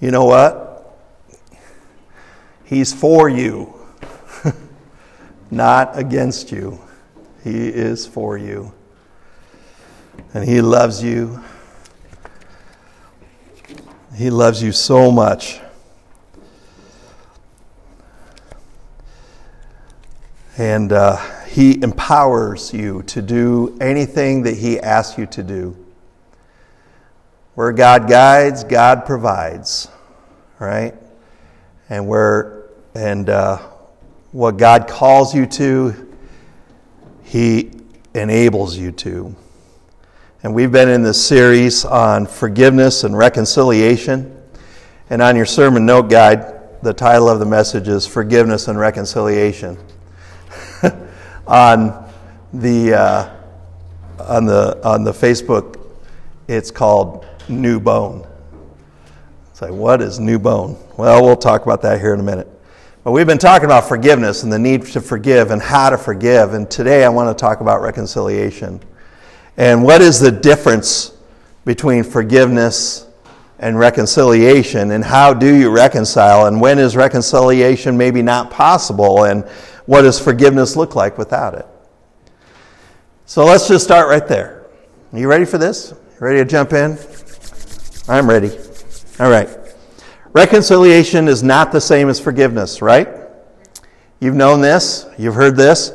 you know what? He's for you, not against you. He is for you. And He loves you. He loves you so much. And uh, He empowers you to do anything that He asks you to do. Where God guides, God provides, right? And where and uh, what God calls you to, He enables you to. And we've been in this series on forgiveness and reconciliation. And on your sermon note guide, the title of the message is Forgiveness and Reconciliation. on the uh, on the on the Facebook, it's called New Bone. It's like, what is new bone? Well, we'll talk about that here in a minute. But we've been talking about forgiveness and the need to forgive and how to forgive. And today I want to talk about reconciliation. And what is the difference between forgiveness and reconciliation? And how do you reconcile? And when is reconciliation maybe not possible? And what does forgiveness look like without it? So let's just start right there. Are you ready for this? Ready to jump in? I'm ready. All right. Reconciliation is not the same as forgiveness, right? You've known this, you've heard this.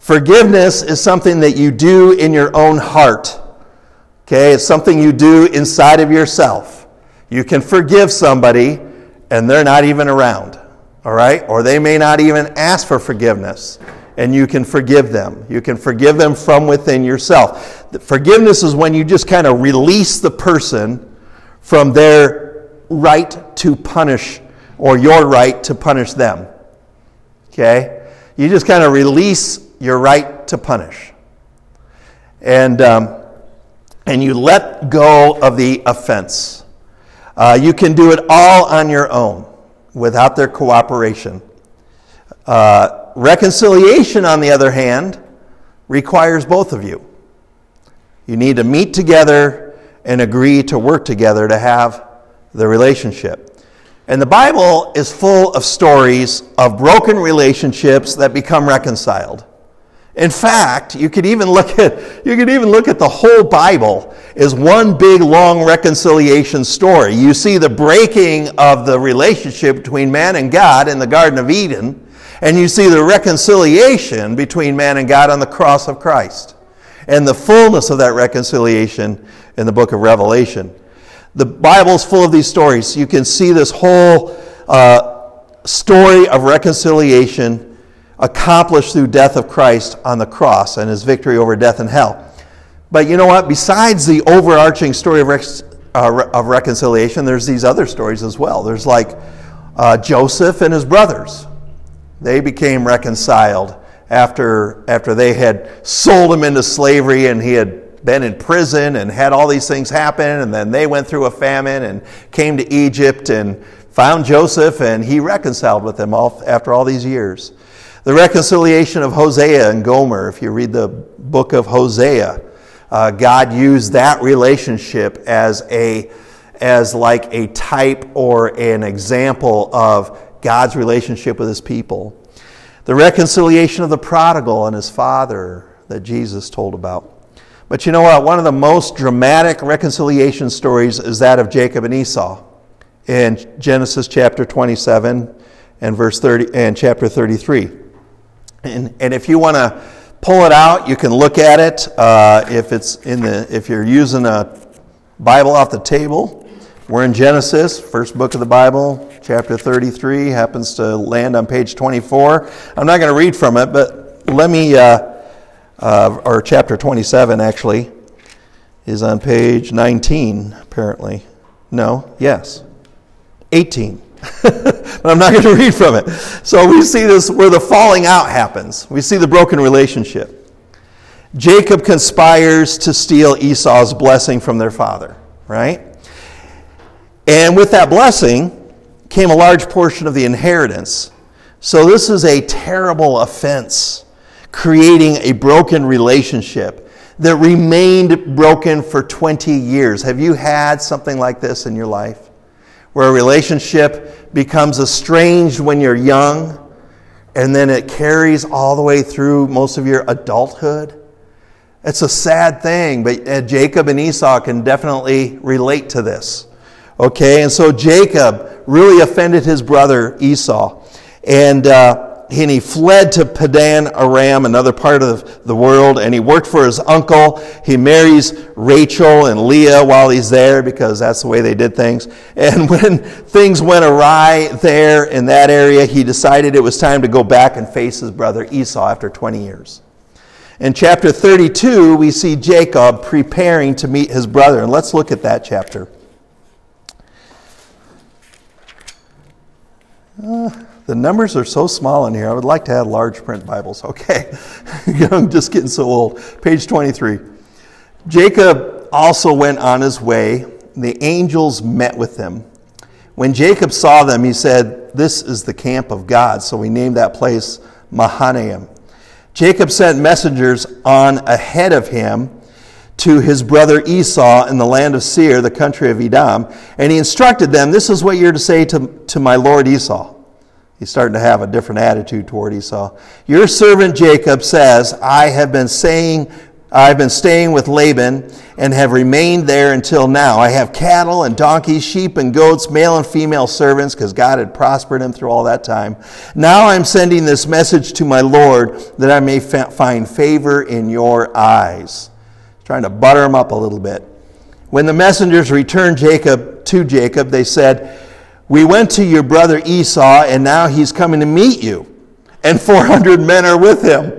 Forgiveness is something that you do in your own heart. Okay, it's something you do inside of yourself. You can forgive somebody and they're not even around, all right? Or they may not even ask for forgiveness and you can forgive them. You can forgive them from within yourself. Forgiveness is when you just kind of release the person from their right to punish or your right to punish them. Okay? You just kind of release your right to punish. And, um, and you let go of the offense. Uh, you can do it all on your own without their cooperation. Uh, reconciliation, on the other hand, requires both of you. You need to meet together and agree to work together to have the relationship. And the Bible is full of stories of broken relationships that become reconciled. In fact, you could even look at you could even look at the whole Bible as one big long reconciliation story. You see the breaking of the relationship between man and God in the Garden of Eden, and you see the reconciliation between man and God on the cross of Christ. And the fullness of that reconciliation in the book of Revelation. The Bible's full of these stories. You can see this whole uh, story of reconciliation accomplished through death of Christ on the cross and his victory over death and hell. But you know what? Besides the overarching story of, rec- uh, of reconciliation, there's these other stories as well. There's like uh, Joseph and his brothers. They became reconciled after, after they had sold him into slavery and he had been in prison and had all these things happen, and then they went through a famine and came to Egypt and found Joseph, and he reconciled with them all, after all these years. The reconciliation of Hosea and Gomer, if you read the book of Hosea, uh, God used that relationship as a as like a type or an example of God's relationship with his people. The reconciliation of the prodigal and his father that Jesus told about. But you know what? One of the most dramatic reconciliation stories is that of Jacob and Esau in Genesis chapter 27 and verse 30 and chapter 33. And, and if you want to pull it out, you can look at it. Uh, if it's in the if you're using a Bible off the table, we're in Genesis, first book of the Bible, chapter 33, happens to land on page 24. I'm not going to read from it, but let me. Uh, uh, or chapter 27 actually, is on page 19, apparently. No, yes, 18. but I'm not going to read from it. So we see this where the falling out happens. We see the broken relationship. Jacob conspires to steal Esau's blessing from their father, right? And with that blessing came a large portion of the inheritance. So this is a terrible offense creating a broken relationship that remained broken for 20 years. Have you had something like this in your life? where a relationship becomes estranged when you're young and then it carries all the way through most of your adulthood. It's a sad thing, but uh, Jacob and Esau can definitely relate to this. Okay, and so Jacob really offended his brother Esau. And, uh, and he fled to Padan Aram, another part of the world, and he worked for his uncle. He marries Rachel and Leah while he's there because that's the way they did things. And when things went awry there in that area, he decided it was time to go back and face his brother Esau after 20 years. In chapter 32, we see Jacob preparing to meet his brother. And let's look at that chapter. Uh, the numbers are so small in here. I would like to have large print Bibles. Okay. I'm just getting so old. Page 23. Jacob also went on his way. The angels met with him. When Jacob saw them, he said, This is the camp of God. So we named that place Mahanaim. Jacob sent messengers on ahead of him to his brother Esau in the land of Seir, the country of Edom, and he instructed them, This is what you're to say to, to my lord Esau. He's starting to have a different attitude toward Esau. Your servant Jacob says, I have been saying, I've been staying with Laban and have remained there until now. I have cattle and donkeys, sheep and goats, male and female servants, because God had prospered him through all that time. Now I'm sending this message to my Lord that I may fa- find favor in your eyes. Trying to butter him up a little bit. When the messengers returned Jacob to Jacob, they said, we went to your brother Esau, and now he's coming to meet you. And 400 men are with him.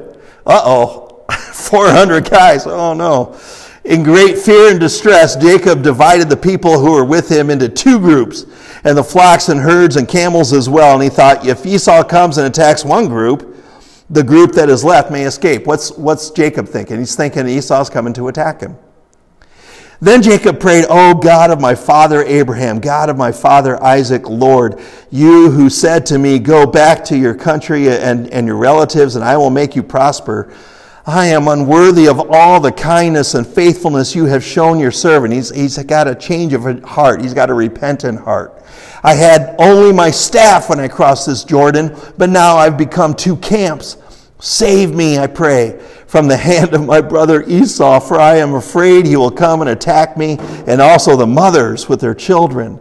Uh oh. 400 guys. Oh no. In great fear and distress, Jacob divided the people who were with him into two groups, and the flocks and herds and camels as well. And he thought, if Esau comes and attacks one group, the group that is left may escape. What's, what's Jacob thinking? He's thinking Esau's coming to attack him. Then Jacob prayed, O God of my father Abraham, God of my father Isaac, Lord, you who said to me, Go back to your country and, and your relatives, and I will make you prosper. I am unworthy of all the kindness and faithfulness you have shown your servant. He's, he's got a change of heart, he's got a repentant heart. I had only my staff when I crossed this Jordan, but now I've become two camps. Save me, I pray from the hand of my brother Esau, for I am afraid he will come and attack me, and also the mothers with their children.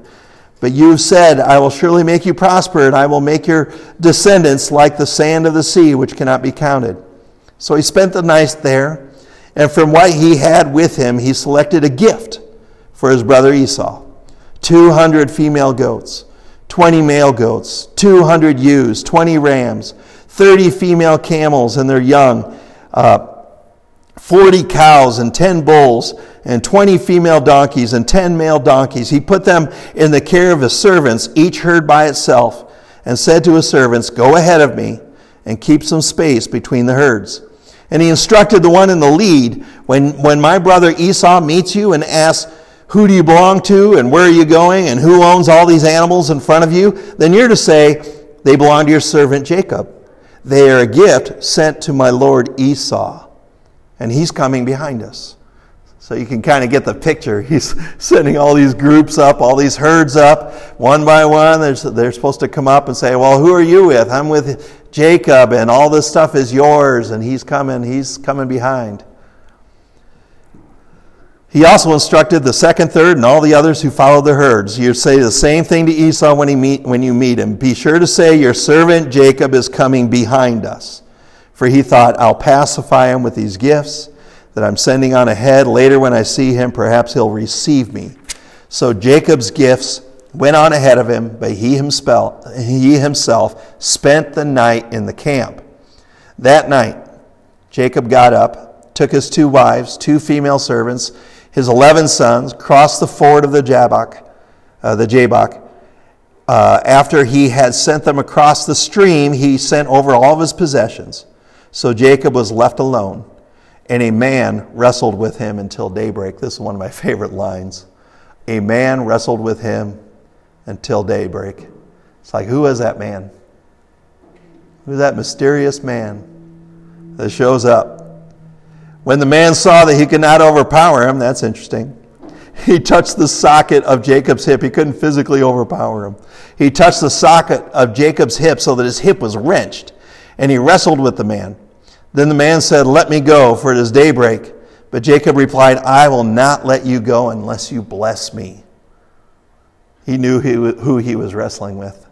But you said, I will surely make you prosper, and I will make your descendants like the sand of the sea, which cannot be counted. So he spent the night there, and from what he had with him, he selected a gift for his brother Esau 200 female goats, 20 male goats, 200 ewes, 20 rams, 30 female camels and their young uh, 40 cows and 10 bulls and 20 female donkeys and 10 male donkeys. He put them in the care of his servants, each herd by itself, and said to his servants, Go ahead of me and keep some space between the herds. And he instructed the one in the lead when, when my brother Esau meets you and asks, Who do you belong to and where are you going and who owns all these animals in front of you? Then you're to say, They belong to your servant Jacob. They are a gift sent to my lord Esau. And he's coming behind us. So you can kind of get the picture. He's sending all these groups up, all these herds up, one by one. They're, supposed to come up and say, Well, who are you with? I'm with Jacob, and all this stuff is yours. And he's coming, he's coming behind. He also instructed the second, third, and all the others who followed the herds. You say the same thing to Esau when, he meet, when you meet him. Be sure to say, Your servant Jacob is coming behind us. For he thought, I'll pacify him with these gifts that I'm sending on ahead. Later, when I see him, perhaps he'll receive me. So Jacob's gifts went on ahead of him, but he himself, he himself spent the night in the camp. That night, Jacob got up, took his two wives, two female servants, his 11 sons, crossed the ford of the Jabbok, uh, the Jabbok. Uh, after he had sent them across the stream, he sent over all of his possessions. So Jacob was left alone, and a man wrestled with him until daybreak. This is one of my favorite lines. A man wrestled with him until daybreak. It's like, who is that man? Who's that mysterious man that shows up? When the man saw that he could not overpower him, that's interesting, he touched the socket of Jacob's hip. He couldn't physically overpower him. He touched the socket of Jacob's hip so that his hip was wrenched, and he wrestled with the man. Then the man said, Let me go, for it is daybreak. But Jacob replied, I will not let you go unless you bless me. He knew who he was wrestling with.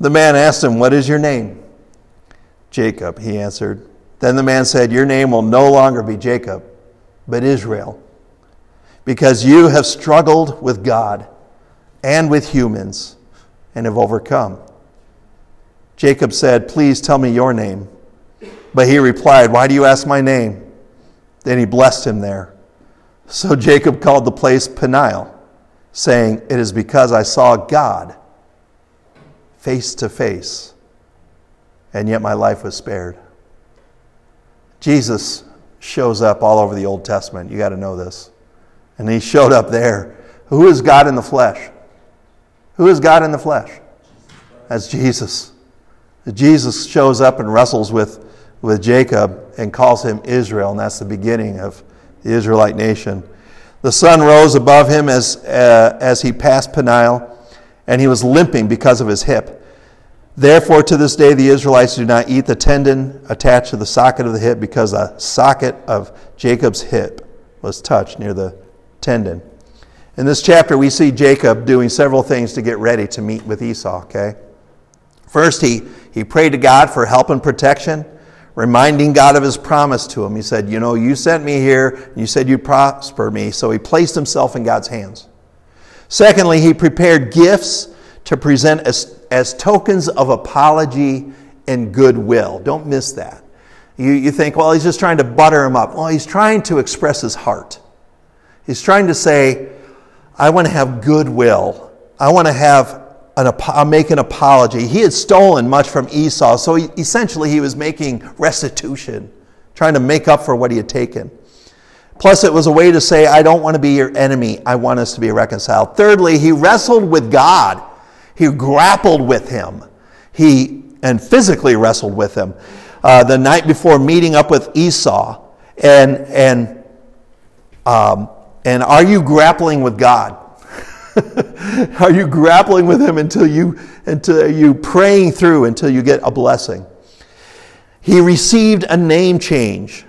The man asked him, What is your name? Jacob, he answered. Then the man said, Your name will no longer be Jacob, but Israel, because you have struggled with God and with humans and have overcome. Jacob said, Please tell me your name. But he replied, Why do you ask my name? Then he blessed him there. So Jacob called the place Peniel, saying, It is because I saw God face to face, and yet my life was spared. Jesus shows up all over the Old Testament. You got to know this. And he showed up there. Who is God in the flesh? Who is God in the flesh? That's Jesus. Jesus shows up and wrestles with, with Jacob and calls him Israel, and that's the beginning of the Israelite nation. The sun rose above him as, uh, as he passed Peniel, and he was limping because of his hip. Therefore, to this day, the Israelites do not eat the tendon attached to the socket of the hip because the socket of Jacob's hip was touched near the tendon. In this chapter, we see Jacob doing several things to get ready to meet with Esau, okay? First, he, he prayed to God for help and protection, reminding God of his promise to him. He said, You know, you sent me here, you said you'd prosper me. So he placed himself in God's hands. Secondly, he prepared gifts to present as, tokens of apology and goodwill. Don't miss that. You, you think, well, he's just trying to butter him up. Well, he's trying to express his heart. He's trying to say, I want to have goodwill. I want to have an, I'll make an apology. He had stolen much from Esau, so he, essentially he was making restitution, trying to make up for what he had taken. Plus, it was a way to say, I don't want to be your enemy. I want us to be reconciled. Thirdly, he wrestled with God. He grappled with him. He and physically wrestled with him uh, the night before meeting up with Esau. And and um, and are you grappling with God? are you grappling with Him until you until you praying through until you get a blessing? He received a name change.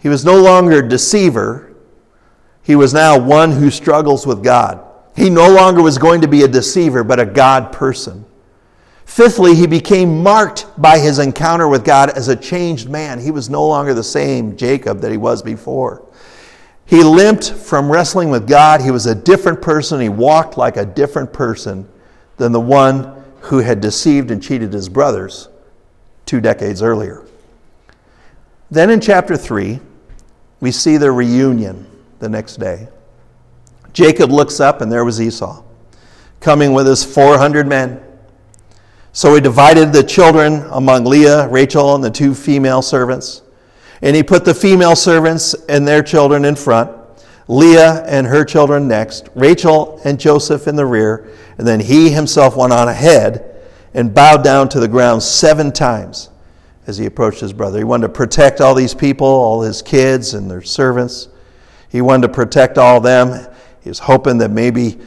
He was no longer deceiver. He was now one who struggles with God. He no longer was going to be a deceiver, but a God person. Fifthly, he became marked by his encounter with God as a changed man. He was no longer the same Jacob that he was before. He limped from wrestling with God. He was a different person. He walked like a different person than the one who had deceived and cheated his brothers two decades earlier. Then in chapter 3, we see the reunion the next day. Jacob looks up, and there was Esau coming with his 400 men. So he divided the children among Leah, Rachel, and the two female servants. And he put the female servants and their children in front, Leah and her children next, Rachel and Joseph in the rear, and then he himself went on ahead and bowed down to the ground seven times as he approached his brother. He wanted to protect all these people, all his kids and their servants. He wanted to protect all them. He was hoping that maybe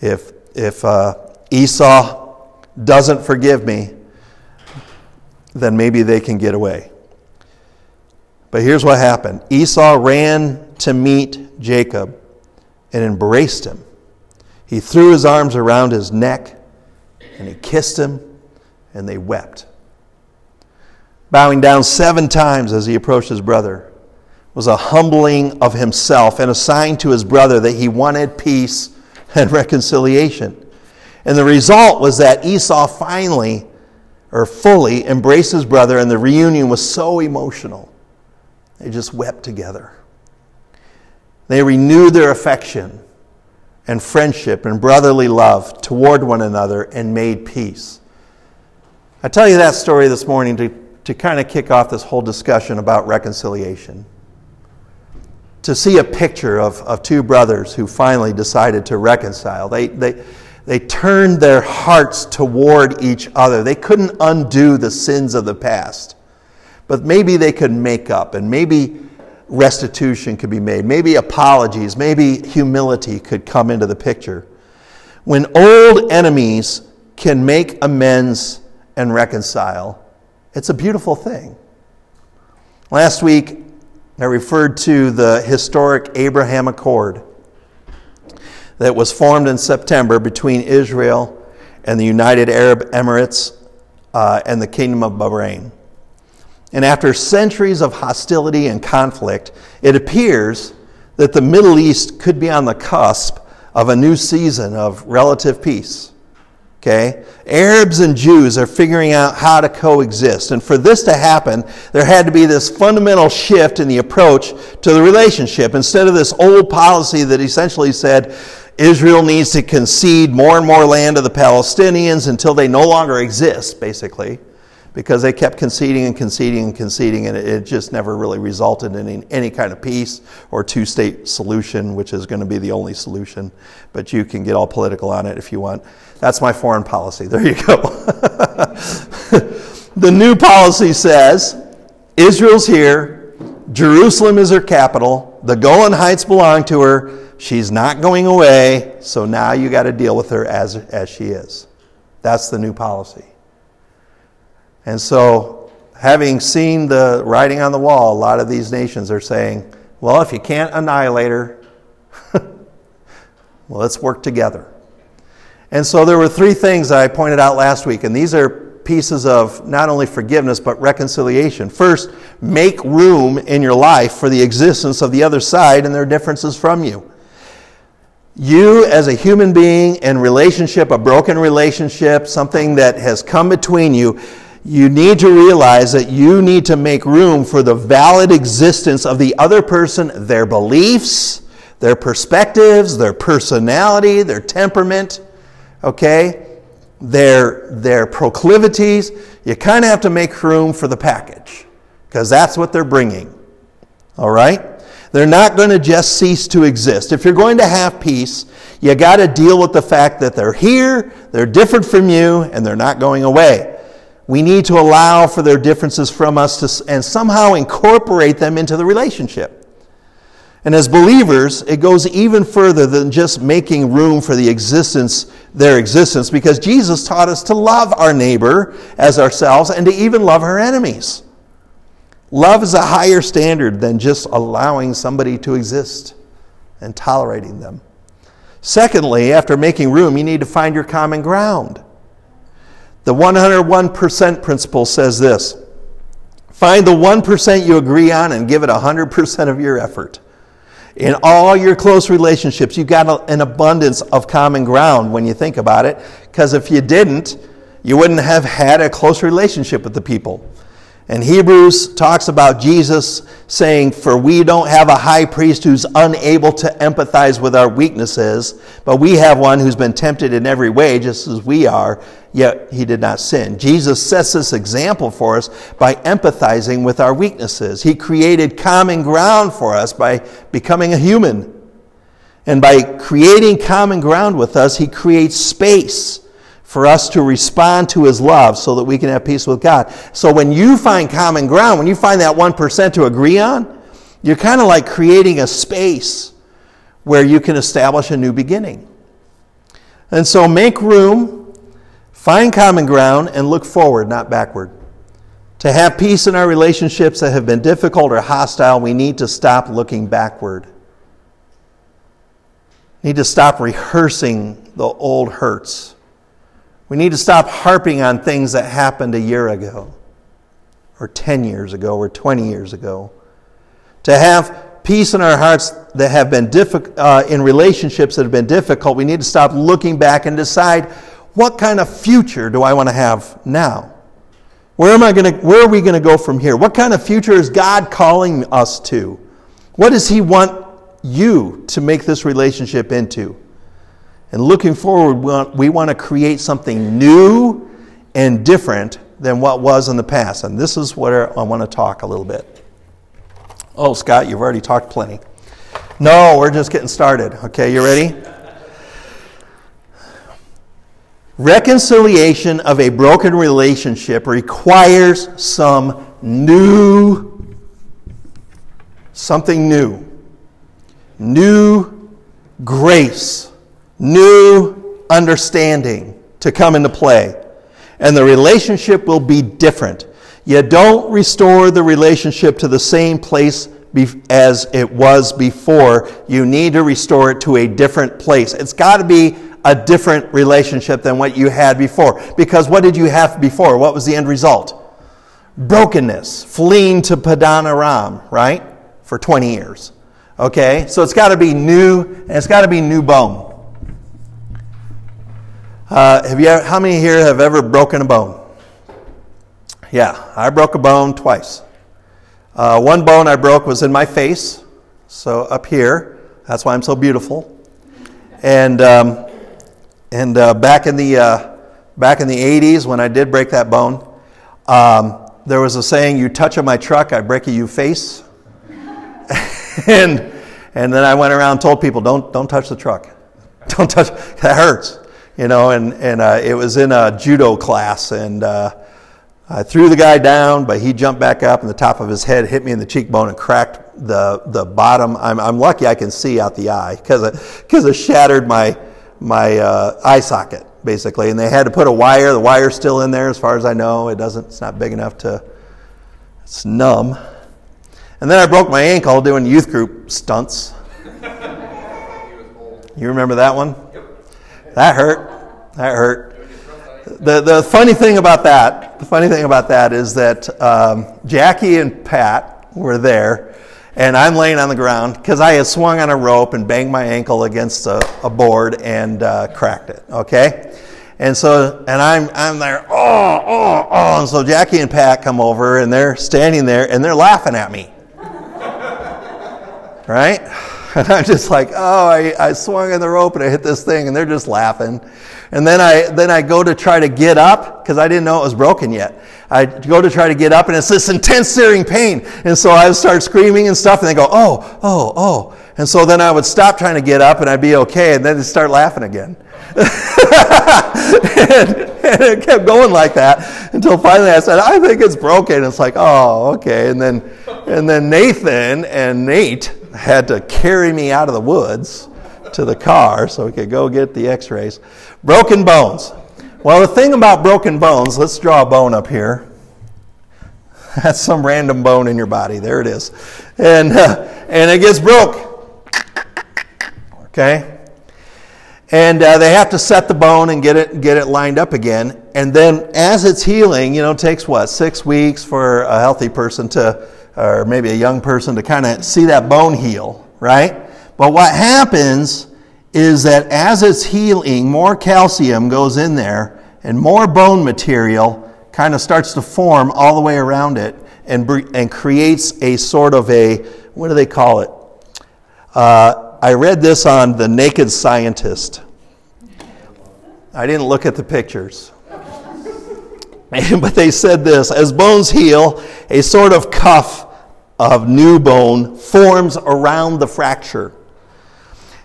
if, if uh, Esau doesn't forgive me, then maybe they can get away. But here's what happened Esau ran to meet Jacob and embraced him. He threw his arms around his neck and he kissed him, and they wept. Bowing down seven times as he approached his brother was a humbling of himself and a sign to his brother that he wanted peace and reconciliation. And the result was that Esau finally or fully embraced his brother, and the reunion was so emotional they just wept together. They renewed their affection and friendship and brotherly love toward one another and made peace. I tell you that story this morning to, to kind of kick off this whole discussion about reconciliation. To see a picture of, of two brothers who finally decided to reconcile. They, they, they turned their hearts toward each other. They couldn't undo the sins of the past but maybe they could make up and maybe restitution could be made. Maybe apologies, maybe humility could come into the picture. When old enemies can make amends and reconcile, it's a beautiful thing. Last week, I referred to the historic Abraham Accord that was formed in September between Israel and the United Arab Emirates uh, and the Kingdom of Bahrain. And after centuries of hostility and conflict, it appears that the Middle East could be on the cusp of a new season of relative peace. Okay? Arabs and Jews are figuring out how to coexist. And for this to happen, there had to be this fundamental shift in the approach to the relationship. Instead of this old policy that essentially said Israel needs to concede more and more land to the Palestinians until they no longer exist, basically, because they kept conceding and conceding and conceding, and it just never really resulted in any kind of peace or two state solution, which is going to be the only solution. But you can get all political on it if you want. That's my foreign policy. There you go. the new policy says Israel's here, Jerusalem is her capital, the Golan Heights belong to her. She's not going away, so now you got to deal with her as, as she is. That's the new policy. And so, having seen the writing on the wall, a lot of these nations are saying, well, if you can't annihilate her, well, let's work together. And so there were three things I pointed out last week, and these are pieces of not only forgiveness but reconciliation. First, make room in your life for the existence of the other side and their differences from you. You, as a human being in relationship, a broken relationship, something that has come between you, you need to realize that you need to make room for the valid existence of the other person, their beliefs, their perspectives, their personality, their temperament okay, their, their proclivities, you kind of have to make room for the package because that's what they're bringing. All right? They're not going to just cease to exist. If you're going to have peace, you got to deal with the fact that they're here, they're different from you, and they're not going away. We need to allow for their differences from us to, and somehow incorporate them into the relationship. And as believers, it goes even further than just making room for the existence, their existence, because Jesus taught us to love our neighbor as ourselves and to even love our enemies. Love is a higher standard than just allowing somebody to exist and tolerating them. Secondly, after making room, you need to find your common ground. The 101% principle says this Find the 1% you agree on and give it 100% of your effort. In all your close relationships, you've got an abundance of common ground when you think about it, because if you didn't, you wouldn't have had a close relationship with the people. And Hebrews talks about Jesus saying, For we don't have a high priest who's unable to empathize with our weaknesses, but we have one who's been tempted in every way, just as we are, yet he did not sin. Jesus sets this example for us by empathizing with our weaknesses. He created common ground for us by becoming a human. And by creating common ground with us, he creates space for us to respond to his love so that we can have peace with God. So when you find common ground, when you find that 1% to agree on, you're kind of like creating a space where you can establish a new beginning. And so make room, find common ground, and look forward, not backward. To have peace in our relationships that have been difficult or hostile, we need to stop looking backward. Need to stop rehearsing the old hurts. We need to stop harping on things that happened a year ago, or 10 years ago, or 20 years ago. To have peace in our hearts that have been difficult, uh, in relationships that have been difficult, we need to stop looking back and decide what kind of future do I want to have now? Where, am I gonna, where are we going to go from here? What kind of future is God calling us to? What does He want you to make this relationship into? And looking forward, we want, we want to create something new and different than what was in the past. And this is where I want to talk a little bit. Oh, Scott, you've already talked plenty. No, we're just getting started. Okay, you ready? Reconciliation of a broken relationship requires some new something new, new grace, new understanding to come into play. And the relationship will be different. You don't restore the relationship to the same place as it was before. You need to restore it to a different place. It's got to be a different relationship than what you had before. Because what did you have before? What was the end result? Brokenness, fleeing to Padan Aram, right? For 20 years. Okay? So it's got to be new, and it's got to be new bone. Uh, have you? How many here have ever broken a bone? Yeah, I broke a bone twice. Uh, one bone I broke was in my face, so up here. That's why I'm so beautiful. And um, and uh, back in the uh, back in the 80s, when I did break that bone, um, there was a saying: "You touch my truck, I break a you face." and and then I went around and told people, "Don't don't touch the truck, don't touch that hurts." You know, and and uh, it was in a judo class, and uh, I threw the guy down, but he jumped back up, and the top of his head hit me in the cheekbone and cracked the the bottom. I'm I'm lucky I can see out the eye because it because it shattered my my uh, eye socket basically, and they had to put a wire. The wire's still in there, as far as I know. It doesn't. It's not big enough to. It's numb. And then I broke my ankle doing youth group stunts. You remember that one? That hurt. That hurt. The, the funny thing about that, the funny thing about that is that um, Jackie and Pat were there, and I'm laying on the ground because I had swung on a rope and banged my ankle against a, a board and uh, cracked it. Okay, and so and I'm I'm there. Oh oh oh! And so Jackie and Pat come over and they're standing there and they're laughing at me. right? And I'm just like, oh, I, I swung on the rope and I hit this thing, and they're just laughing. And then I then I go to try to get up because I didn't know it was broken yet. I go to try to get up, and it's this intense searing pain. And so I would start screaming and stuff, and they go, oh, oh, oh. And so then I would stop trying to get up, and I'd be okay, and then they'd start laughing again. and, and, it kept going like that until finally I said, I think it's broken. It's like, oh, okay. And then and then Nathan and Nate had to carry me out of the woods to the car so we could go get the x rays. Broken bones. Well, the thing about broken bones, let's draw a bone up here. That's some random bone in your body. There it is. And, uh, and it gets broke. Okay? And uh, they have to set the bone and get it, get it lined up again. And then as it's healing, you know, it takes what, six weeks for a healthy person to or maybe a young person to kind of see that bone heal, right? But what happens is that as it's healing, more calcium goes in there and more bone material kind of starts to form all the way around it and, and creates a sort of a, what do they call it? Uh, I read this on The Naked Scientist. I didn't look at the pictures. but they said this as bones heal, a sort of cuff of new bone forms around the fracture.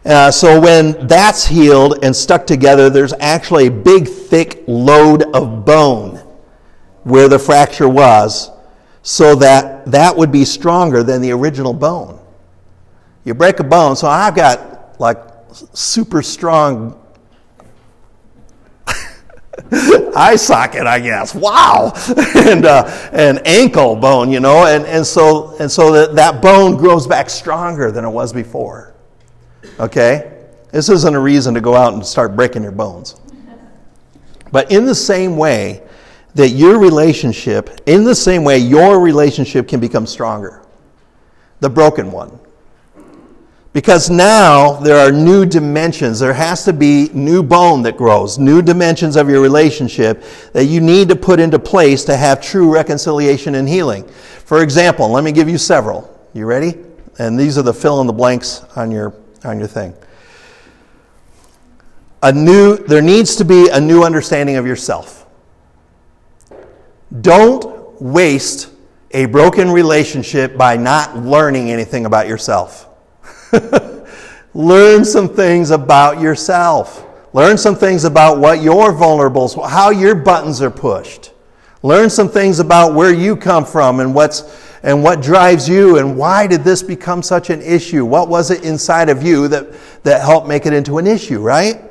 Uh, so when that's healed and stuck together, there's actually a big, thick load of bone where the fracture was, so that that would be stronger than the original bone. You break a bone, so I've got like super strong eye socket, I guess. Wow, and uh, an ankle bone, you know, and, and so and so that that bone grows back stronger than it was before. Okay, this isn't a reason to go out and start breaking your bones. But in the same way that your relationship, in the same way your relationship can become stronger, the broken one. Because now there are new dimensions. There has to be new bone that grows, new dimensions of your relationship that you need to put into place to have true reconciliation and healing. For example, let me give you several. You ready? And these are the fill in the blanks on your, on your thing. A new, there needs to be a new understanding of yourself. Don't waste a broken relationship by not learning anything about yourself. Learn some things about yourself. Learn some things about what your vulnerables, how your buttons are pushed. Learn some things about where you come from and what's and what drives you and why did this become such an issue? What was it inside of you that, that helped make it into an issue, right?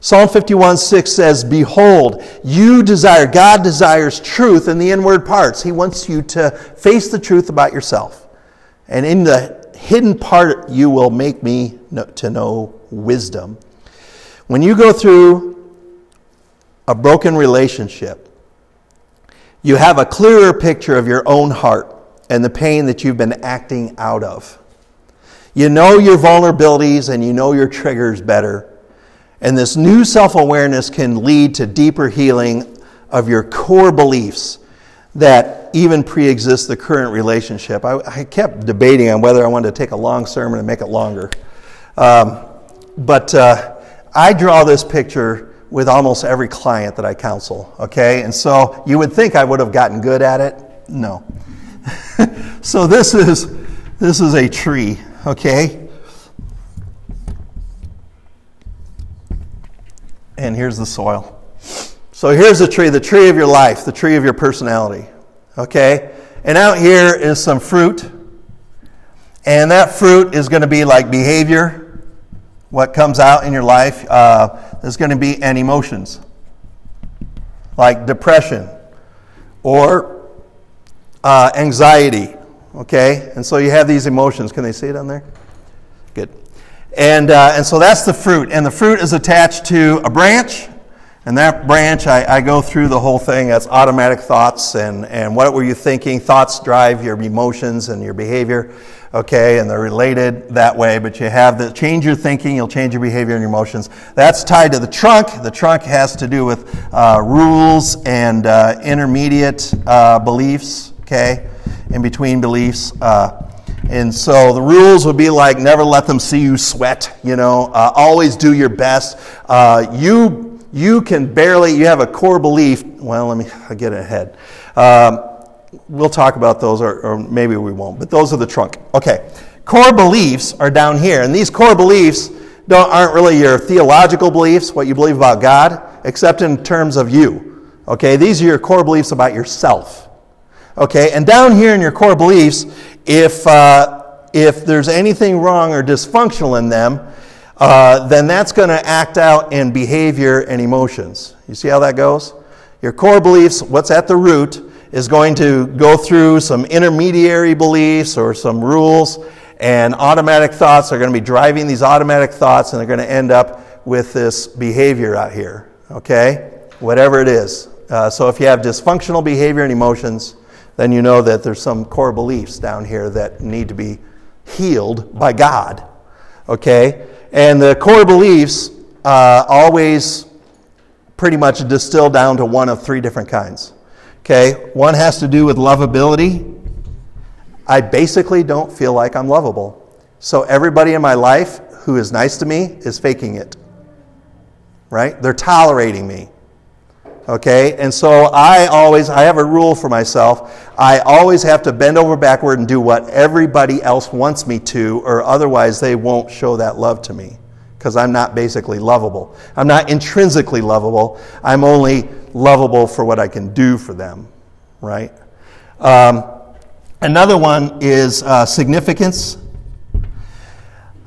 Psalm 51 6 says, Behold, you desire, God desires truth in the inward parts. He wants you to face the truth about yourself. And in the hidden part, you will make me know, to know wisdom. When you go through a broken relationship, you have a clearer picture of your own heart and the pain that you've been acting out of. You know your vulnerabilities and you know your triggers better and this new self awareness can lead to deeper healing of your core beliefs that even pre exist the current relationship. I, I, kept debating on whether I wanted to take a long sermon and make it longer. Um, but uh, I draw this picture with almost every client that I counsel, okay? And so you would think I would have gotten good at it. No. so this is this is a tree, okay? and here's the soil. So here's the tree, the tree of your life, the tree of your personality. Okay? And out here is some fruit. And that fruit is going to be like behavior, what comes out in your life. Uh, going to be and emotions, like depression or uh, anxiety. Okay? And so you have these emotions. Can they see it on there? Good. And, uh, and so that's the fruit. And the fruit is attached to a branch. And that branch, I, I go through the whole thing. That's automatic thoughts and, and what were you thinking? Thoughts drive your emotions and your behavior, okay? And they're related that way. But you have the change your thinking, you'll change your behavior and your emotions. That's tied to the trunk. The trunk has to do with uh, rules and uh, intermediate uh, beliefs, okay? In between beliefs. Uh, and so the rules would be like never let them see you sweat, you know, uh, always do your best. Uh, you, you can barely, you have a core belief. Well, let me get ahead. Um, we'll talk about those, or, or maybe we won't, but those are the trunk. Okay. Core beliefs are down here. And these core beliefs don't, aren't really your theological beliefs, what you believe about God, except in terms of you. Okay. These are your core beliefs about yourself. Okay. And down here in your core beliefs if, uh, if there's anything wrong or dysfunctional in them, uh, then that's going to act out in behavior and emotions. You see how that goes? Your core beliefs, what's at the root, is going to go through some intermediary beliefs or some rules, and automatic thoughts are going to be driving these automatic thoughts, and they're going to end up with this behavior out here, okay? Whatever it is. Uh, so if you have dysfunctional behavior and emotions, then you know that there's some core beliefs down here that need to be healed by God. Okay? And the core beliefs uh, always pretty much distill down to one of three different kinds. Okay? One has to do with lovability. I basically don't feel like I'm lovable. So everybody in my life who is nice to me is faking it. Right? They're tolerating me. Okay? And so I always, I have a rule for myself. I always have to bend over backward and do what everybody else wants me to, or otherwise they won't show that love to me. Because I'm not basically lovable. I'm not intrinsically lovable. I'm only lovable for what I can do for them, right? Um, another one is uh, significance.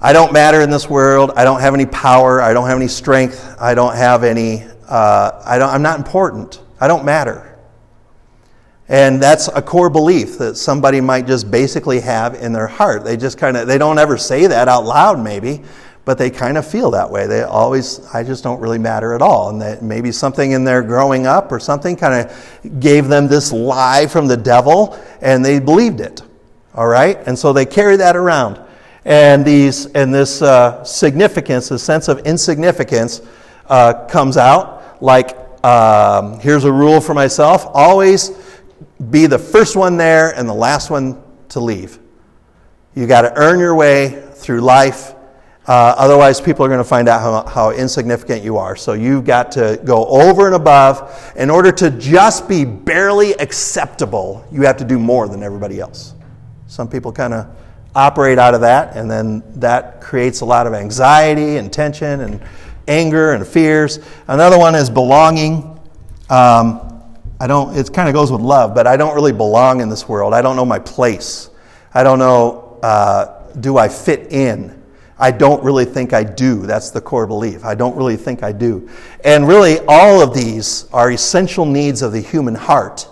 I don't matter in this world. I don't have any power. I don't have any strength. I don't have any uh, I don't, I'm not important. I don't matter. And that's a core belief that somebody might just basically have in their heart. They just kind of, they don't ever say that out loud, maybe, but they kind of feel that way. They always, I just don't really matter at all. And that maybe something in their growing up or something kind of gave them this lie from the devil and they believed it. All right? And so they carry that around. And, these, and this uh, significance, this sense of insignificance, uh, comes out like um, here's a rule for myself always be the first one there and the last one to leave. You got to earn your way through life. Uh, otherwise, people are going to find out how, how, insignificant you are. So you've got to go over and above. In order to just be barely acceptable, you have to do more than everybody else. Some people kind of operate out of that, and then that creates a lot of anxiety and tension and anger and fears. Another one is belonging. Um, I don't, it kind of goes with love, but I don't really belong in this world. I don't know my place. I don't know, uh, do I fit in? I don't really think I do. That's the core belief. I don't really think I do. And really, all of these are essential needs of the human heart.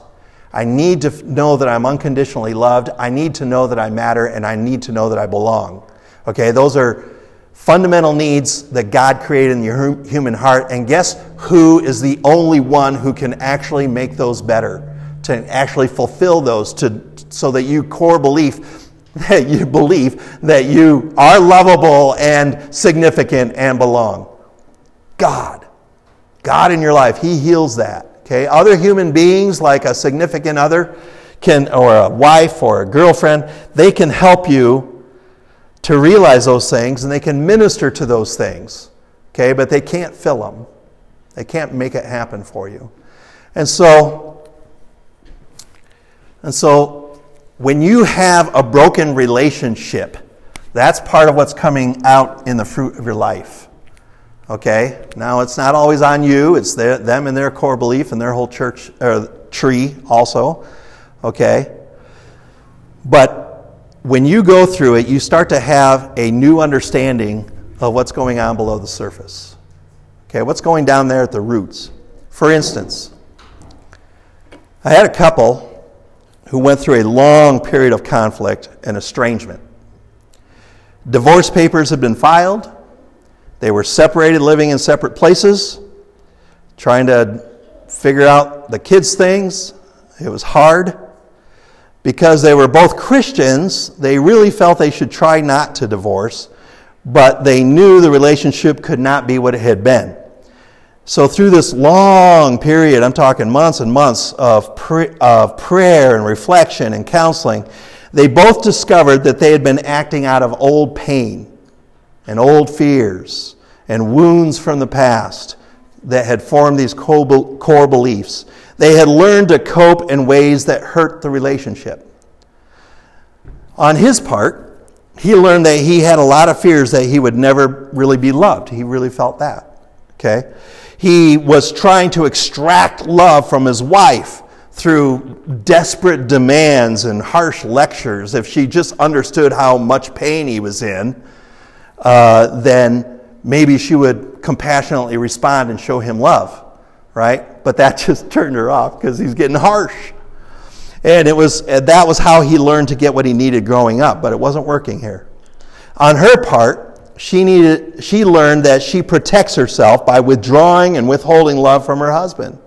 I need to know that I'm unconditionally loved. I need to know that I matter, and I need to know that I belong. Okay, those are fundamental needs that God created in your human heart. And guess who is the only one who can actually make those better, to actually fulfill those, to, so that you core belief that you believe that you are lovable and significant and belong. God. God in your life, He heals that. Okay? Other human beings, like a significant other, can, or a wife or a girlfriend, they can help you to realize those things and they can minister to those things, okay, but they can't fill them. They can't make it happen for you. And so, and so when you have a broken relationship, that's part of what's coming out in the fruit of your life. Okay? Now, it's not always on you, it's their, them and their core belief and their whole church or tree also. Okay? But when you go through it, you start to have a new understanding of what's going on below the surface. Okay, what's going down there at the roots? For instance, I had a couple who went through a long period of conflict and estrangement. Divorce papers had been filed. They were separated, living in separate places, trying to figure out the kids' things. It was hard because they were both Christians, they really felt they should try not to divorce, but they knew the relationship could not be what it had been. So, through this long period, I'm talking months and months of, of prayer and reflection and counseling, they both discovered that they had been acting out of old pain and old fears and wounds from the past that had formed these core beliefs. They had learned to cope in ways that hurt the relationship. On his part, he learned that he had a lot of fears that he would never really be loved. He really felt that. Okay? He was trying to extract love from his wife through desperate demands and harsh lectures. If she just understood how much pain he was in, uh, then maybe she would compassionately respond and show him love right? But that just turned her off because he's getting harsh. And it was that was how he learned to get what he needed growing up, but it wasn't working here. On her part, she needed she learned that she protects herself by withdrawing and withholding love from her husband.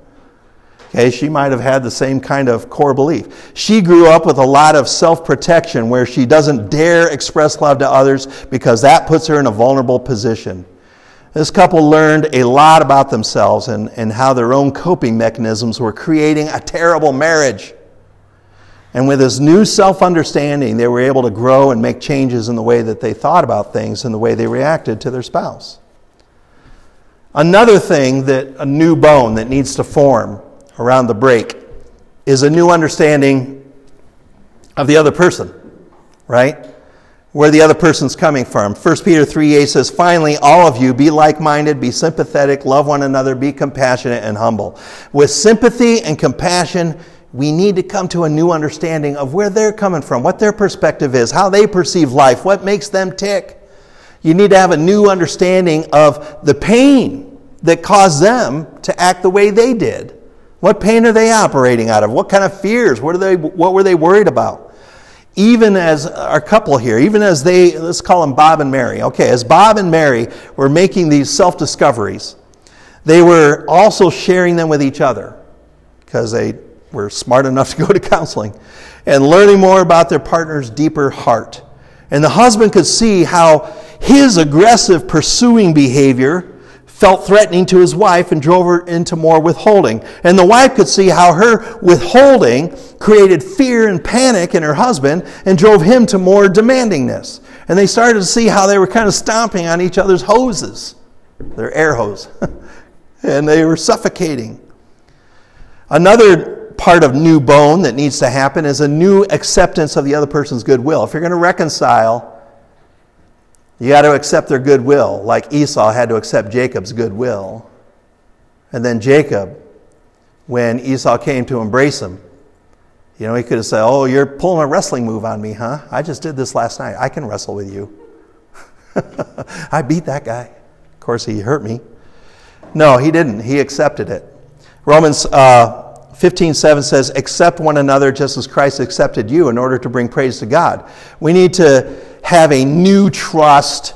Okay, she might have had the same kind of core belief. She grew up with a lot of self protection where she doesn't dare express love to others because that puts her in a vulnerable position. This couple learned a lot about themselves and, and how their own coping mechanisms were creating a terrible marriage. And with this new self understanding, they were able to grow and make changes in the way that they thought about things and the way they reacted to their spouse. Another thing that a new bone that needs to form around the break is a new understanding of the other person, right? Where the other person's coming from. 1 Peter 3 8 says, Finally, all of you, be like minded, be sympathetic, love one another, be compassionate and humble. With sympathy and compassion, we need to come to a new understanding of where they're coming from, what their perspective is, how they perceive life, what makes them tick. You need to have a new understanding of the pain that caused them to act the way they did. What pain are they operating out of? What kind of fears? What, are they, what were they worried about? Even as our couple here, even as they, let's call them Bob and Mary. Okay, as Bob and Mary were making these self discoveries, they were also sharing them with each other because they were smart enough to go to counseling and learning more about their partner's deeper heart. And the husband could see how his aggressive pursuing behavior felt threatening to his wife and drove her into more withholding. And the wife could see how her withholding created fear and panic in her husband and drove him to more demandingness. And they started to see how they were kind of stomping on each other's hoses, their air hose, and they were suffocating. Another part of new bone that needs to happen is a new acceptance of the other person's goodwill. If you're going to reconcile, you got to accept their goodwill, like Esau had to accept Jacob's goodwill. And then Jacob when Esau came to embrace him. You know, he could have said, Oh, you're pulling a wrestling move on me, huh? I just did this last night. I can wrestle with you. I beat that guy. Of course, he hurt me. No, he didn't. He accepted it. Romans uh, 15 7 says, Accept one another just as Christ accepted you in order to bring praise to God. We need to have a new trust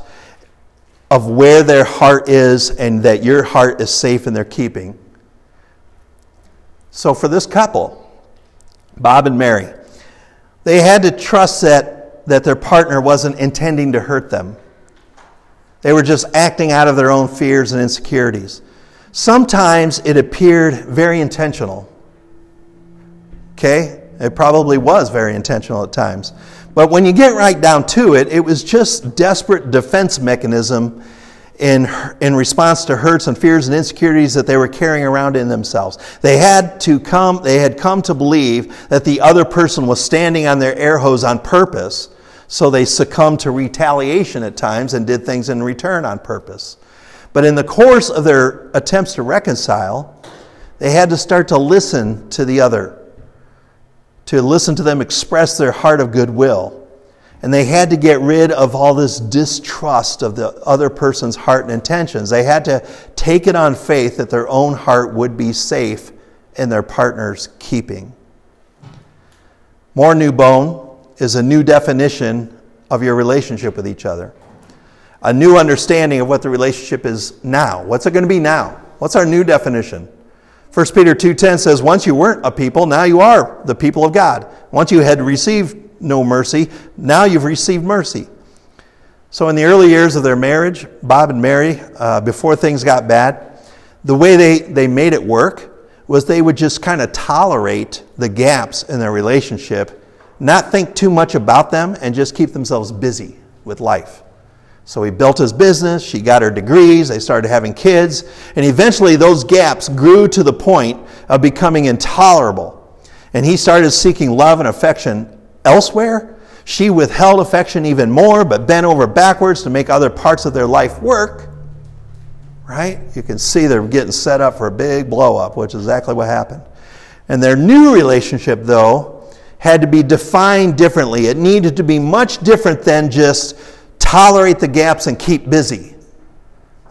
of where their heart is and that your heart is safe in their keeping. So, for this couple, Bob and Mary, they had to trust that, that their partner wasn't intending to hurt them. They were just acting out of their own fears and insecurities. Sometimes it appeared very intentional. Okay? It probably was very intentional at times. But when you get right down to it, it was just desperate defense mechanism in, in response to hurts and fears and insecurities that they were carrying around in themselves. They had to come, they had come to believe that the other person was standing on their air hose on purpose, so they succumbed to retaliation at times and did things in return on purpose. But in the course of their attempts to reconcile, they had to start to listen to the other, to listen to them express their heart of goodwill. And they had to get rid of all this distrust of the other person's heart and intentions. They had to take it on faith that their own heart would be safe in their partner's keeping. More new bone is a new definition of your relationship with each other, a new understanding of what the relationship is now. What's it going to be now? What's our new definition? 1 Peter 2:10 says once you weren't a people now you are the people of God. Once you had received no mercy. Now you've received mercy. So, in the early years of their marriage, Bob and Mary, uh, before things got bad, the way they, they made it work was they would just kind of tolerate the gaps in their relationship, not think too much about them, and just keep themselves busy with life. So he built his business, she got her degrees, they started having kids, and eventually those gaps grew to the point of becoming intolerable. And he started seeking love and affection elsewhere. She withheld affection even more, but bent over backwards to make other parts of their life work. Right? You can see they're getting set up for a big blow up, which is exactly what happened. And their new relationship, though, had to be defined differently. It needed to be much different than just tolerate the gaps and keep busy.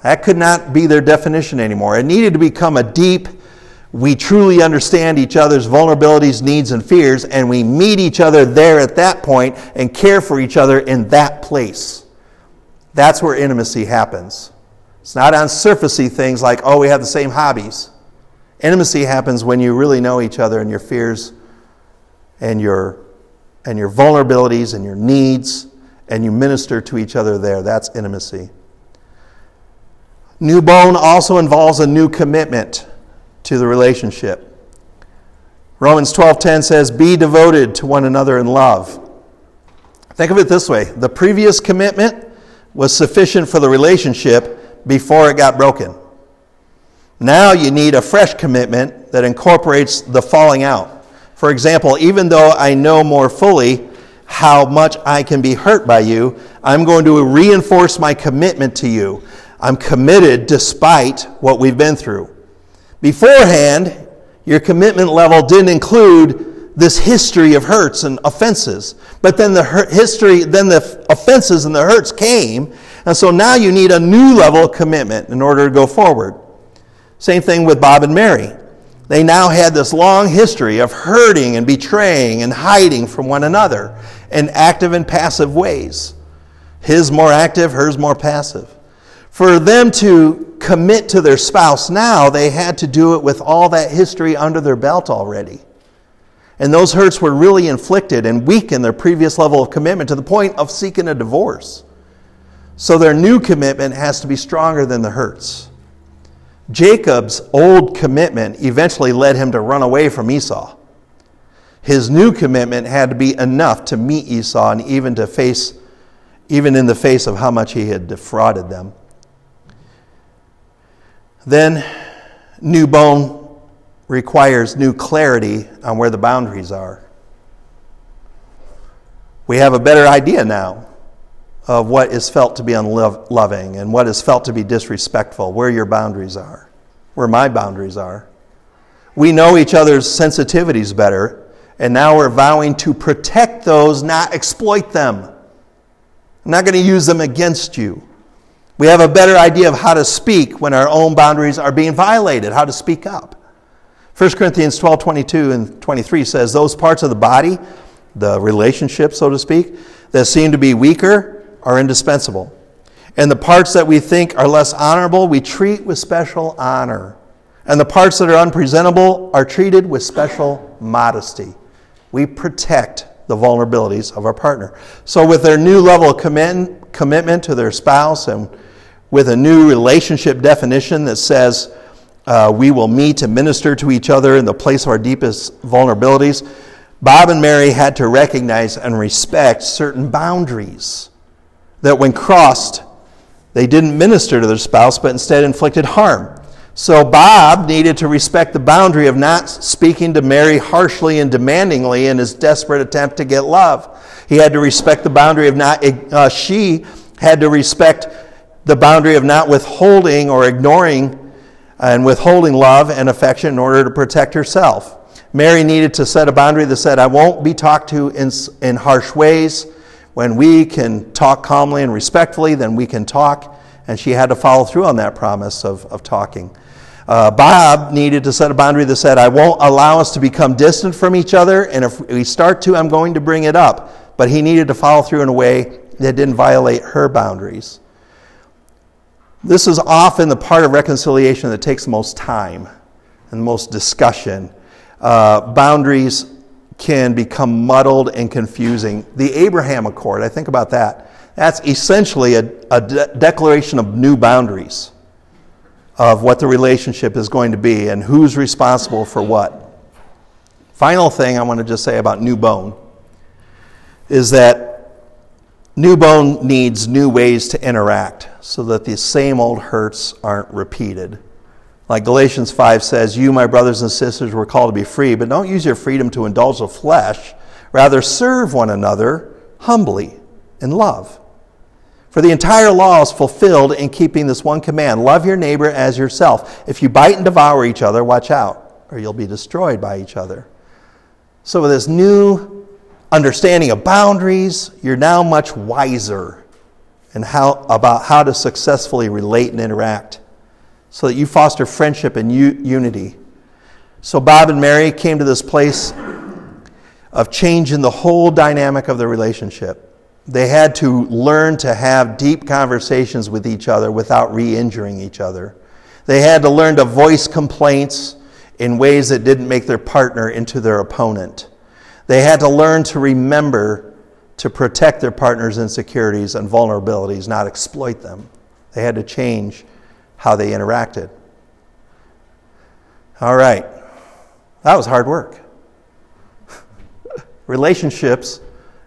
That could not be their definition anymore. It needed to become a deep, we truly understand each other's vulnerabilities, needs, and fears, and we meet each other there at that point and care for each other in that place. That's where intimacy happens. It's not on surfacey things like, oh, we have the same hobbies. Intimacy happens when you really know each other and your fears and your, and your vulnerabilities and your needs, and you minister to each other there. That's intimacy. New bone also involves a new commitment to the relationship. Romans 12:10 says, "Be devoted to one another in love." Think of it this way: the previous commitment was sufficient for the relationship before it got broken. Now you need a fresh commitment that incorporates the falling out. For example, even though I know more fully how much I can be hurt by you, I'm going to reinforce my commitment to you. I'm committed despite what we've been through. Beforehand, your commitment level didn't include this history of hurts and offenses. But then the history, then the offenses and the hurts came, and so now you need a new level of commitment in order to go forward. Same thing with Bob and Mary. They now had this long history of hurting and betraying and hiding from one another in active and passive ways. His more active, hers more passive. For them to commit to their spouse now, they had to do it with all that history under their belt already. And those hurts were really inflicted and weakened their previous level of commitment to the point of seeking a divorce. So their new commitment has to be stronger than the hurts. Jacob's old commitment eventually led him to run away from Esau. His new commitment had to be enough to meet Esau and even to face even in the face of how much he had defrauded them. Then, new bone requires new clarity on where the boundaries are. We have a better idea now of what is felt to be unloving and what is felt to be disrespectful, where your boundaries are, where my boundaries are. We know each other's sensitivities better, and now we're vowing to protect those, not exploit them. I'm not going to use them against you. We have a better idea of how to speak when our own boundaries are being violated, how to speak up. 1 Corinthians 12 22 and 23 says, Those parts of the body, the relationship, so to speak, that seem to be weaker are indispensable. And the parts that we think are less honorable, we treat with special honor. And the parts that are unpresentable are treated with special modesty. We protect the vulnerabilities of our partner. So, with their new level of commit, commitment to their spouse and with a new relationship definition that says uh, we will meet and minister to each other in the place of our deepest vulnerabilities, Bob and Mary had to recognize and respect certain boundaries that, when crossed, they didn't minister to their spouse, but instead inflicted harm. So Bob needed to respect the boundary of not speaking to Mary harshly and demandingly in his desperate attempt to get love. He had to respect the boundary of not, uh, she had to respect the boundary of not withholding or ignoring and withholding love and affection in order to protect herself. Mary needed to set a boundary that said, I won't be talked to in, in harsh ways. When we can talk calmly and respectfully, then we can talk. And she had to follow through on that promise of, of talking. Uh, Bob needed to set a boundary that said, I won't allow us to become distant from each other, and if we start to, I'm going to bring it up. But he needed to follow through in a way that didn't violate her boundaries. This is often the part of reconciliation that takes the most time and the most discussion. Uh, boundaries can become muddled and confusing. The Abraham Accord, I think about that. That's essentially a, a de- declaration of new boundaries of what the relationship is going to be and who's responsible for what. Final thing I want to just say about new bone is that New bone needs new ways to interact so that the same old hurts aren't repeated. Like Galatians 5 says, You, my brothers and sisters, were called to be free, but don't use your freedom to indulge the flesh. Rather, serve one another humbly in love. For the entire law is fulfilled in keeping this one command love your neighbor as yourself. If you bite and devour each other, watch out, or you'll be destroyed by each other. So, with this new understanding of boundaries, you're now much wiser in how, about how to successfully relate and interact so that you foster friendship and u- unity. So Bob and Mary came to this place of changing the whole dynamic of the relationship. They had to learn to have deep conversations with each other without re injuring each other. They had to learn to voice complaints in ways that didn't make their partner into their opponent. They had to learn to remember to protect their partner's insecurities and vulnerabilities, not exploit them. They had to change how they interacted. All right. That was hard work. relationships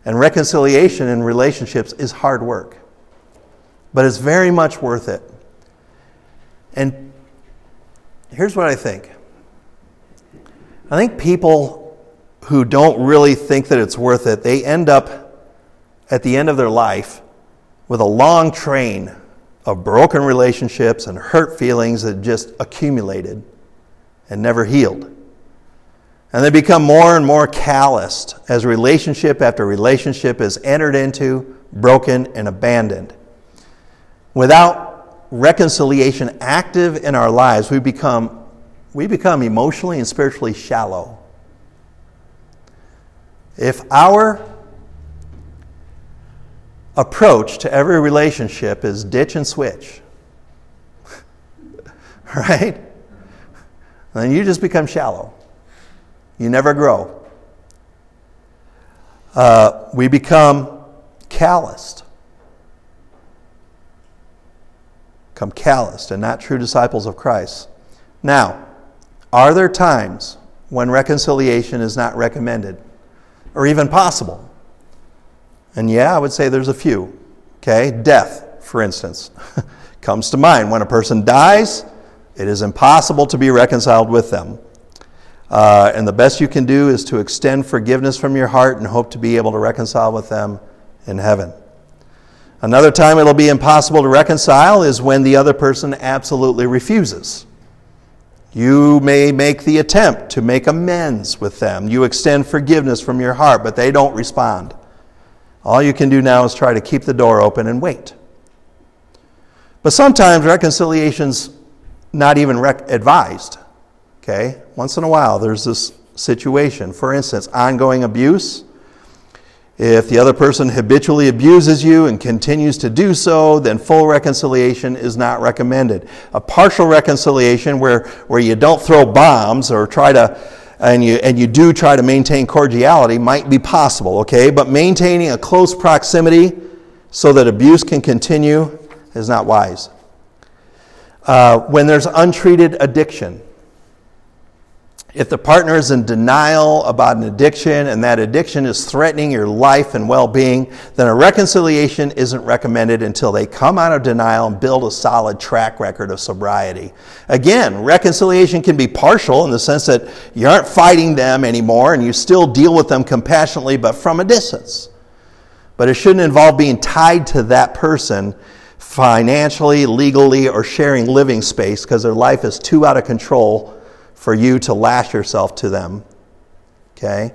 and reconciliation in relationships is hard work, but it's very much worth it. And here's what I think I think people who don't really think that it's worth it, they end up at the end of their life with a long train of broken relationships and hurt feelings that just accumulated and never healed. And they become more and more calloused as relationship after relationship is entered into, broken, and abandoned. Without reconciliation active in our lives, we become, we become emotionally and spiritually shallow. If our approach to every relationship is ditch and switch, right? Then you just become shallow. You never grow. Uh, we become calloused. Become calloused and not true disciples of Christ. Now, are there times when reconciliation is not recommended? or even possible? And yeah, I would say there's a few. Okay, death, for instance, comes to mind. When a person dies, it is impossible to be reconciled with them. Uh, and the best you can do is to extend forgiveness from your heart and hope to be able to reconcile with them in heaven. Another time it'll be impossible to reconcile is when the other person absolutely refuses. You may make the attempt to make amends with them. You extend forgiveness from your heart, but they don't respond. All you can do now is try to keep the door open and wait. But sometimes reconciliation's not even rec- advised. Okay? Once in a while, there's this situation. For instance, ongoing abuse. If the other person habitually abuses you and continues to do so, then full reconciliation is not recommended. A partial reconciliation where, where you don't throw bombs or try to, and you, and you do try to maintain cordiality might be possible, okay? But maintaining a close proximity so that abuse can continue is not wise. Uh, when there's untreated addiction, if the partner is in denial about an addiction and that addiction is threatening your life and well being, then a reconciliation isn't recommended until they come out of denial and build a solid track record of sobriety. Again, reconciliation can be partial in the sense that you aren't fighting them anymore and you still deal with them compassionately, but from a distance. But it shouldn't involve being tied to that person financially, legally, or sharing living space because their life is too out of control for you to lash yourself to them. Okay?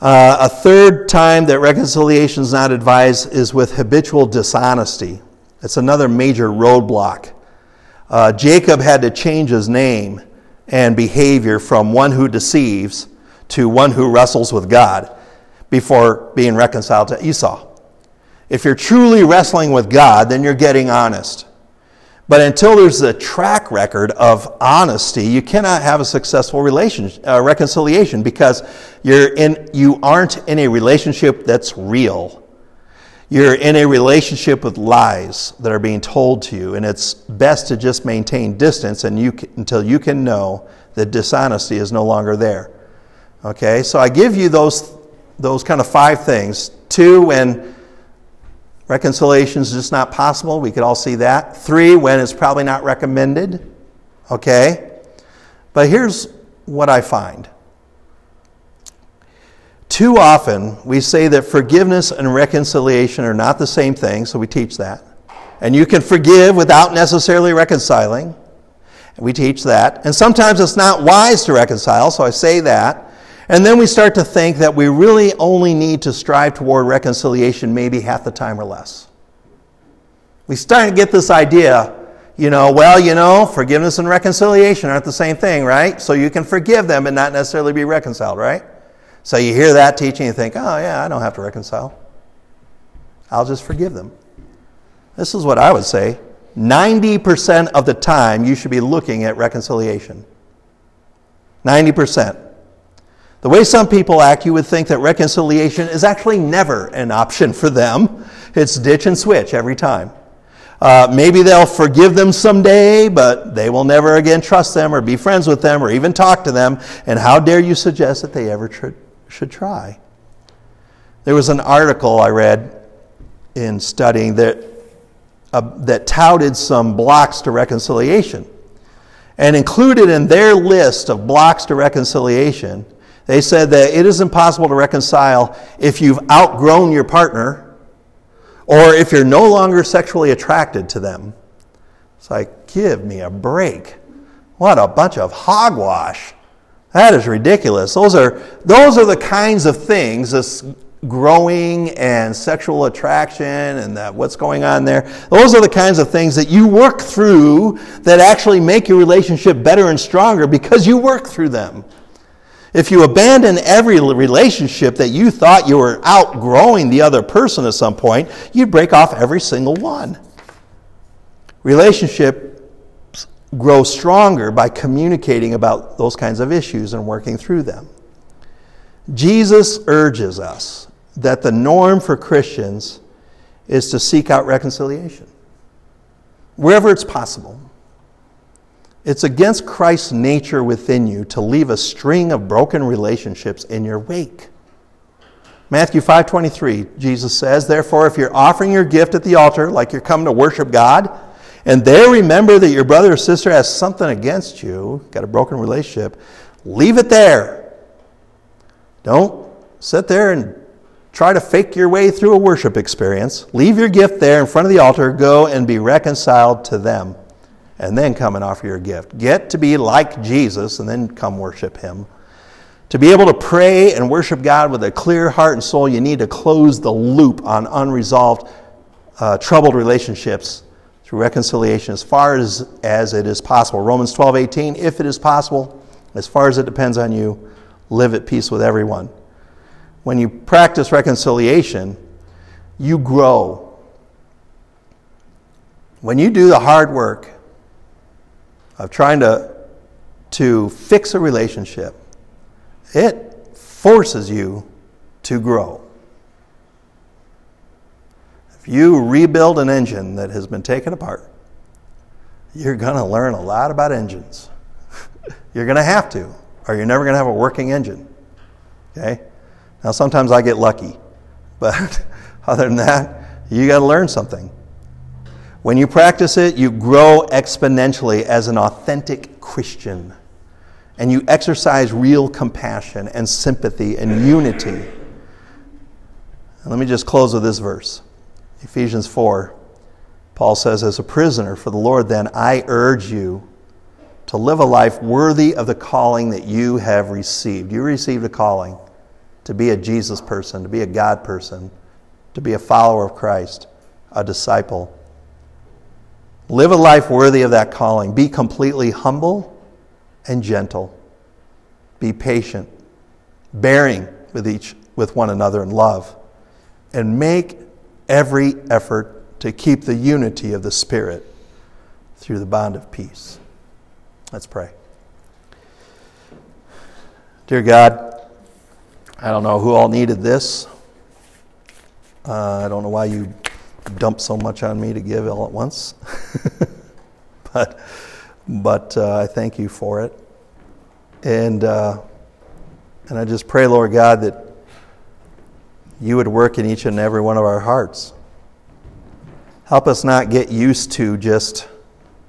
Uh, a third time that reconciliation is not advised is with habitual dishonesty. It's another major roadblock. Uh, Jacob had to change his name and behavior from one who deceives to one who wrestles with God before being reconciled to Esau. If you're truly wrestling with God, then you're getting honest. But until there's a track record of honesty, you cannot have a successful relationship, uh, reconciliation because you're in, you aren't in a relationship that's real. You're in a relationship with lies that are being told to you, and it's best to just maintain distance and you, until you can know that dishonesty is no longer there. Okay, so I give you those, those kind of five things. Two, when Reconciliation is just not possible. We could all see that. Three, when it's probably not recommended. Okay? But here's what I find. Too often, we say that forgiveness and reconciliation are not the same thing, so we teach that. And you can forgive without necessarily reconciling. We teach that. And sometimes it's not wise to reconcile, so I say that. And then we start to think that we really only need to strive toward reconciliation maybe half the time or less. We start to get this idea, you know, well, you know, forgiveness and reconciliation aren't the same thing, right? So you can forgive them and not necessarily be reconciled, right? So you hear that teaching and think, oh, yeah, I don't have to reconcile. I'll just forgive them. This is what I would say 90% of the time you should be looking at reconciliation. 90%. The way some people act, you would think that reconciliation is actually never an option for them. It's ditch and switch every time. Uh, maybe they'll forgive them someday, but they will never again trust them or be friends with them or even talk to them. And how dare you suggest that they ever tr- should try? There was an article I read in studying that, uh, that touted some blocks to reconciliation. And included in their list of blocks to reconciliation they said that it is impossible to reconcile if you've outgrown your partner or if you're no longer sexually attracted to them. It's like, give me a break. What a bunch of hogwash. That is ridiculous. Those are, those are the kinds of things, this growing and sexual attraction and that what's going on there. Those are the kinds of things that you work through that actually make your relationship better and stronger because you work through them. If you abandon every relationship that you thought you were outgrowing the other person at some point, you'd break off every single one. Relationships grow stronger by communicating about those kinds of issues and working through them. Jesus urges us that the norm for Christians is to seek out reconciliation wherever it's possible. It's against Christ's nature within you to leave a string of broken relationships in your wake. Matthew 5:23, Jesus says, "Therefore if you're offering your gift at the altar like you're coming to worship God, and there remember that your brother or sister has something against you, got a broken relationship, leave it there. Don't sit there and try to fake your way through a worship experience. Leave your gift there in front of the altar, go and be reconciled to them." And then come and offer your gift. Get to be like Jesus and then come worship him. To be able to pray and worship God with a clear heart and soul, you need to close the loop on unresolved, uh, troubled relationships through reconciliation as far as, as it is possible. Romans 12, 18, if it is possible, as far as it depends on you, live at peace with everyone. When you practice reconciliation, you grow. When you do the hard work of trying to, to fix a relationship, it forces you to grow. If you rebuild an engine that has been taken apart, you're going to learn a lot about engines. you're going to have to, or you're never going to have a working engine. Okay? Now, sometimes I get lucky, but other than that, you got to learn something. When you practice it, you grow exponentially as an authentic Christian and you exercise real compassion and sympathy and unity. And let me just close with this verse Ephesians 4. Paul says, As a prisoner for the Lord, then, I urge you to live a life worthy of the calling that you have received. You received a calling to be a Jesus person, to be a God person, to be a follower of Christ, a disciple. Live a life worthy of that calling. Be completely humble and gentle. Be patient, bearing with each with one another in love, and make every effort to keep the unity of the Spirit through the bond of peace. Let's pray. Dear God, I don't know who all needed this. Uh, I don't know why you dumped so much on me to give all at once. but but uh, I thank you for it. And, uh, and I just pray, Lord God, that you would work in each and every one of our hearts. Help us not get used to just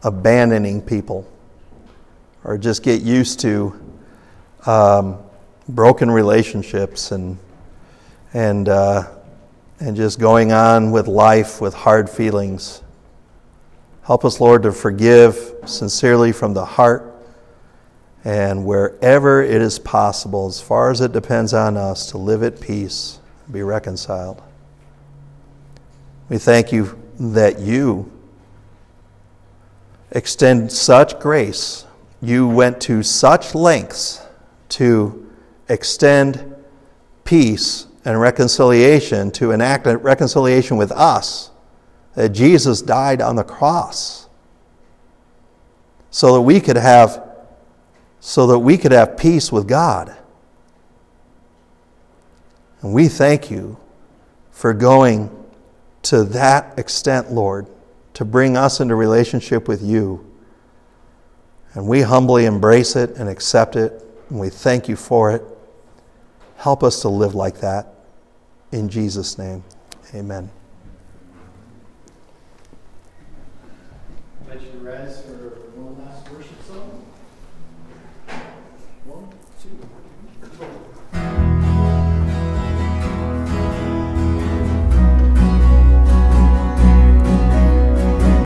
abandoning people or just get used to um, broken relationships and, and, uh, and just going on with life with hard feelings. Help us, Lord, to forgive sincerely from the heart and wherever it is possible, as far as it depends on us, to live at peace, be reconciled. We thank you that you extend such grace. You went to such lengths to extend peace and reconciliation, to enact reconciliation with us, that Jesus died on the cross so that we could have so that we could have peace with God. And we thank you for going to that extent, Lord, to bring us into relationship with you. And we humbly embrace it and accept it, and we thank you for it. Help us to live like that. In Jesus' name, amen.